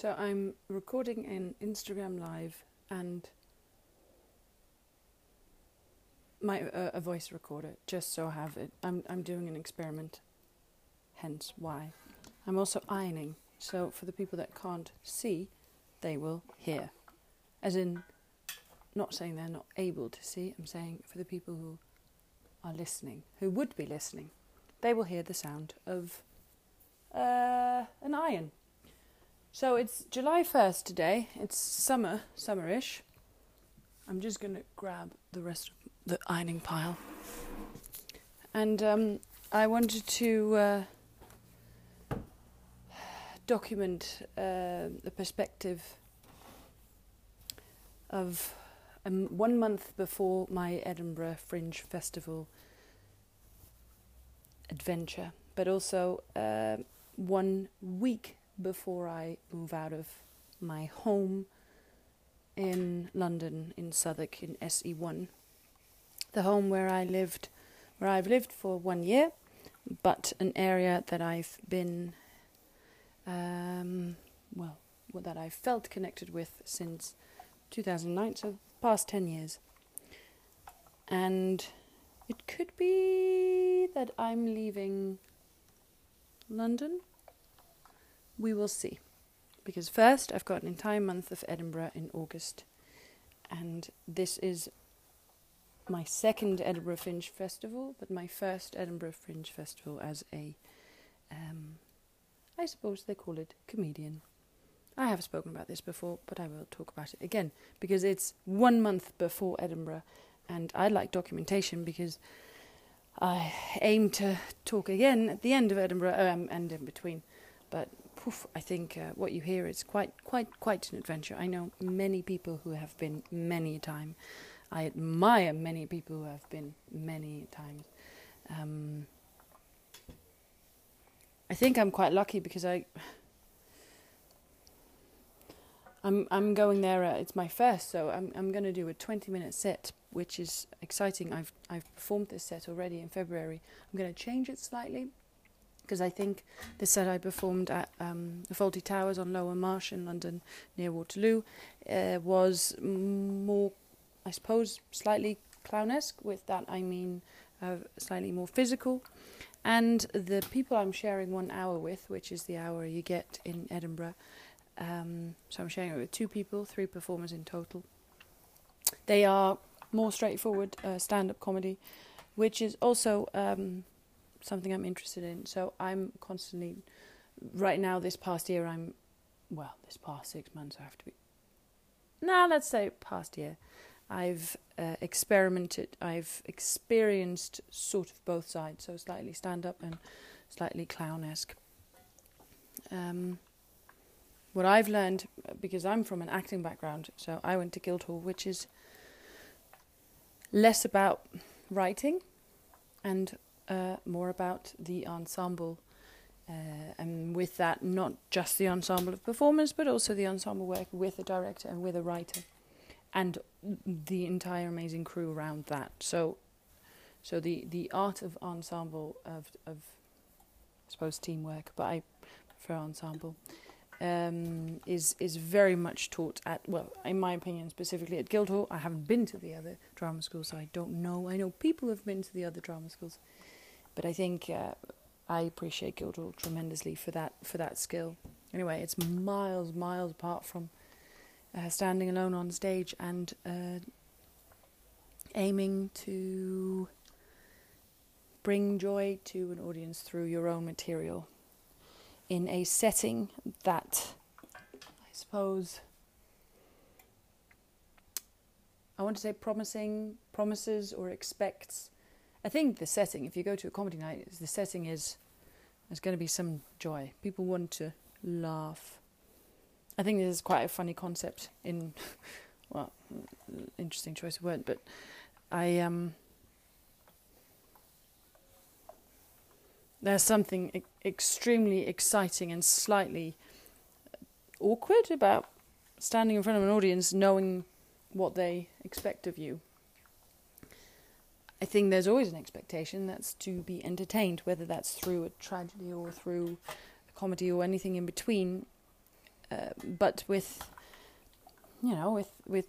So I'm recording an Instagram live and my uh, a voice recorder just so I have it. I'm I'm doing an experiment. Hence why. I'm also ironing. So for the people that can't see, they will hear. As in not saying they're not able to see, I'm saying for the people who are listening, who would be listening, they will hear the sound of uh, an iron. So it's July 1st today. It's summer, summerish. I'm just going to grab the rest of the ironing pile. And um, I wanted to uh, document uh, the perspective of um, one month before my Edinburgh Fringe Festival adventure, but also uh, one week before I move out of my home in London, in Southwark, in SE1. The home where I lived, where I've lived for one year, but an area that I've been, um, well, that I've felt connected with since 2009, so past 10 years. And it could be that I'm leaving London. We will see. Because first, I've got an entire month of Edinburgh in August. And this is my second Edinburgh Fringe Festival, but my first Edinburgh Fringe Festival as a, um, I suppose they call it comedian. I have spoken about this before, but I will talk about it again because it's one month before Edinburgh, and I like documentation because I aim to talk again at the end of Edinburgh um, and in between. But poof, I think uh, what you hear is quite, quite, quite an adventure. I know many people who have been many a time. I admire many people who have been many times. Um, I think I'm quite lucky because I I'm I'm going there. Uh, it's my first, so I'm I'm going to do a 20 minute set, which is exciting. I've I've performed this set already in February. I'm going to change it slightly because I think the set I performed at um, the Fawlty Towers on Lower Marsh in London near Waterloo uh, was more, I suppose, slightly clownesque. With that, I mean uh, slightly more physical. And the people I'm sharing one hour with, which is the hour you get in Edinburgh, um, so I'm sharing it with two people, three performers in total. They are more straightforward uh, stand-up comedy, which is also um, something I'm interested in. So I'm constantly, right now, this past year, I'm, well, this past six months, I have to be. Now, nah, let's say past year. I've uh, experimented, I've experienced sort of both sides, so slightly stand up and slightly clownesque. Um, what I've learned, because I'm from an acting background, so I went to Guildhall, which is less about writing and uh, more about the ensemble. Uh, and with that, not just the ensemble of performers, but also the ensemble work with a director and with a writer, and the entire amazing crew around that. So, so the the art of ensemble of of I suppose teamwork, but I prefer ensemble um, is is very much taught at well, in my opinion, specifically at Guildhall. I haven't been to the other drama schools, so I don't know. I know people have been to the other drama schools, but I think uh, I appreciate Guildhall tremendously for that for that skill. Anyway, it's miles miles apart from uh, standing alone on stage and uh, aiming to bring joy to an audience through your own material in a setting that I suppose I want to say promising promises or expects. I think the setting, if you go to a comedy night, the setting is there's going to be some joy. People want to laugh. I think this is quite a funny concept in well, interesting choice of word, but I um there's something e- extremely exciting and slightly awkward about standing in front of an audience knowing what they expect of you. I think there's always an expectation that's to be entertained, whether that's through a tragedy or through a comedy or anything in between. uh, but with you know with with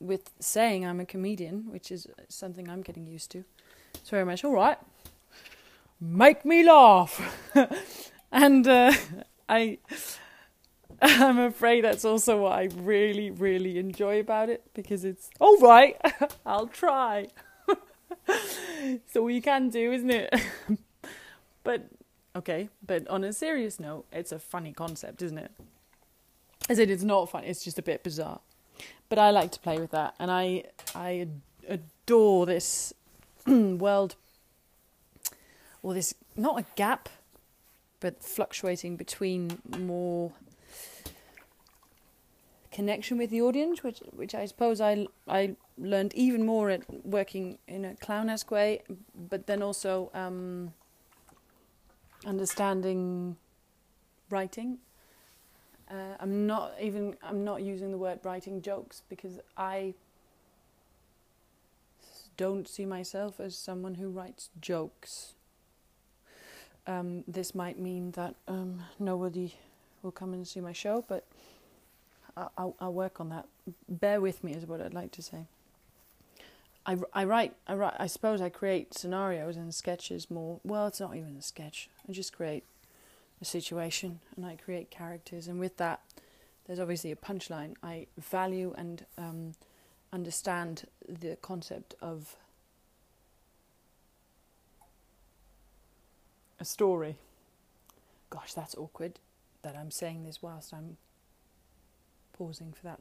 with saying I'm a comedian, which is something I'm getting used to. It's very much all right. Make me laugh, and uh, I. I'm afraid that's also what I really, really enjoy about it because it's all right. I'll try. so we can do, isn't it? but okay, but on a serious note, it's a funny concept, isn't it? As it's not funny. It's just a bit bizarre. But I like to play with that, and I I adore this world, or this not a gap, but fluctuating between more connection with the audience, which which I suppose I I learned even more at working in a clownesque way, but then also um, understanding writing uh, I'm not even I'm not using the word writing jokes because I don't see myself as someone who writes jokes. Um, this might mean that um, nobody will come and see my show, but I'll, I'll work on that. Bear with me is what I'd like to say. I, I write I write I suppose I create scenarios and sketches more. Well, it's not even a sketch. I just create a situation and I create characters. And with that, there's obviously a punchline. I value and um, understand the concept of a story. Gosh, that's awkward that I'm saying this whilst I'm pausing for that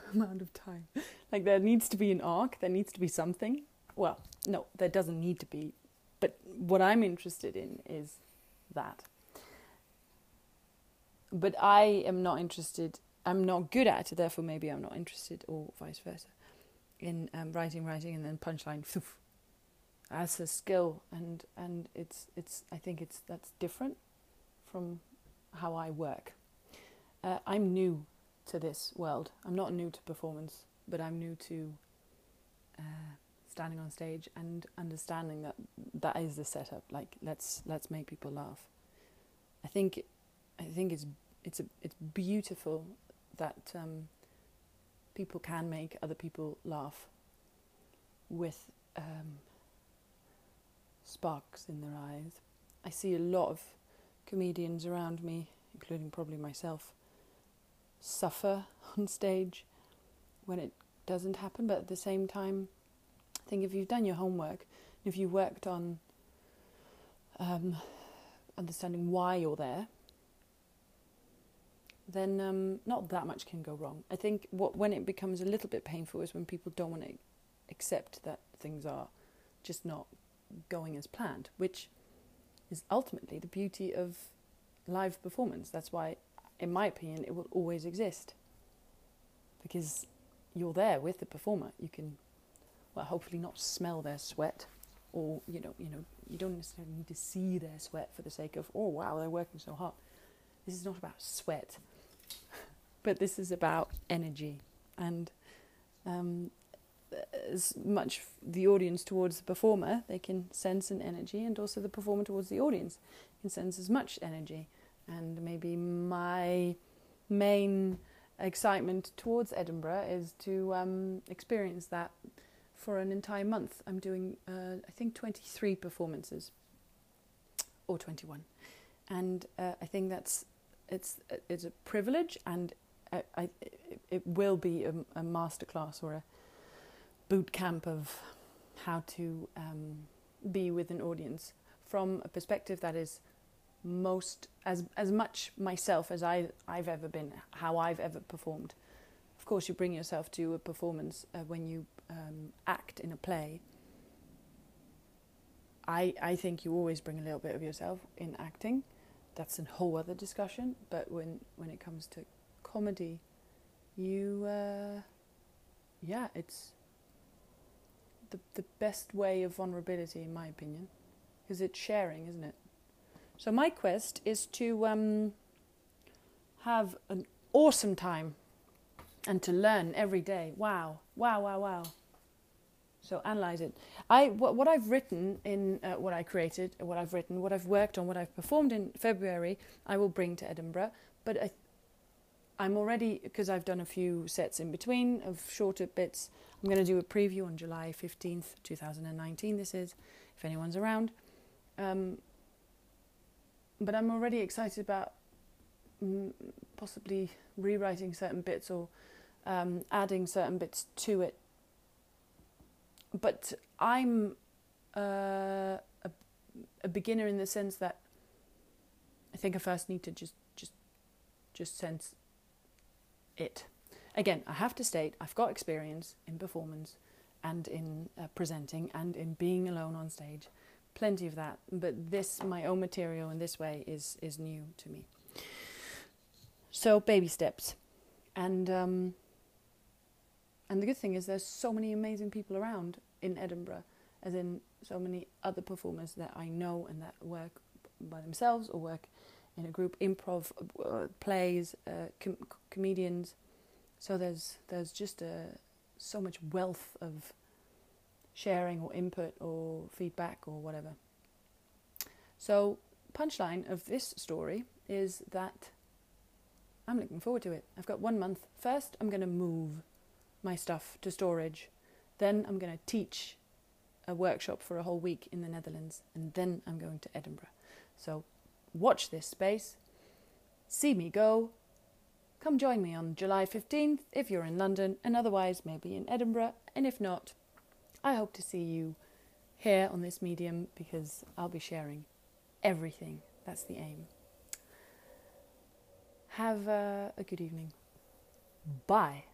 amount of time. like, there needs to be an arc, there needs to be something. Well, no, there doesn't need to be. But what I'm interested in is that but I am not interested. I'm not good at it, therefore maybe I'm not interested, or vice versa, in um, writing, writing, and then punchline. As a skill, and and it's it's. I think it's that's different from how I work. Uh, I'm new to this world. I'm not new to performance, but I'm new to uh, standing on stage and understanding that that is the setup. Like let's let's make people laugh. I think I think it's it's a, it's beautiful that um, people can make other people laugh with um, sparks in their eyes. I see a lot of comedians around me, including probably myself, suffer on stage when it doesn't happen. But at the same time, I think if you've done your homework, if you worked on um, understanding why you're there, then um, not that much can go wrong. I think what when it becomes a little bit painful is when people don't want to accept that things are just not going as planned, which is ultimately the beauty of live performance. That's why, in my opinion, it will always exist because you're there with the performer. You can, well, hopefully not smell their sweat, or you know, you know, you don't necessarily need to see their sweat for the sake of, oh wow, they're working so hard. This is not about sweat but this is about energy and um, as much the audience towards the performer, they can sense an energy, and also the performer towards the audience can sense as much energy. And maybe my main excitement towards Edinburgh is to um, experience that for an entire month. I'm doing, uh, I think, 23 performances. Or 21, and uh, I think that's it's it's a privilege and I, I, it will be a, a masterclass or a boot camp of how to um, be with an audience. From a perspective that is most as as much myself as I I've ever been, how I've ever performed. Of course, you bring yourself to a performance uh, when you um, act in a play. I I think you always bring a little bit of yourself in acting. That's a whole other discussion. But when when it comes to comedy, you, uh, yeah, it's the the best way of vulnerability, in my opinion, because it's sharing, isn't it? So my quest is to um, have an awesome time and to learn every day. Wow, wow, wow, wow. So analyze it. I what, what I've written in uh, what I created, what I've written, what I've worked on, what I've performed in February, I will bring to Edinburgh. But I I'm already because I've done a few sets in between of shorter bits. I'm going to do a preview on July 15th, 2019. This is, if anyone's around. Um, but I'm already excited about mm, possibly rewriting certain bits or um, adding certain bits to it. But I'm uh, a, a beginner in the sense that I think I first need to just just just sense it. Again, I have to state I've got experience in performance and in uh, presenting and in being alone on stage, plenty of that. But this, my own material in this way, is is new to me. So baby steps, and um, and the good thing is there's so many amazing people around in Edinburgh, as in so many other performers that I know and that work by themselves or work in a group, improv uh, plays, uh, com- comedians. So there's there's just a so much wealth of sharing or input or feedback or whatever. So punchline of this story is that I'm looking forward to it. I've got one month. First, I'm going to move my stuff to storage. Then I'm going to teach a workshop for a whole week in the Netherlands, and then I'm going to Edinburgh. So watch this space, see me go. Come join me on July 15th if you're in London, and otherwise, maybe in Edinburgh. And if not, I hope to see you here on this medium because I'll be sharing everything. That's the aim. Have a, a good evening. Bye.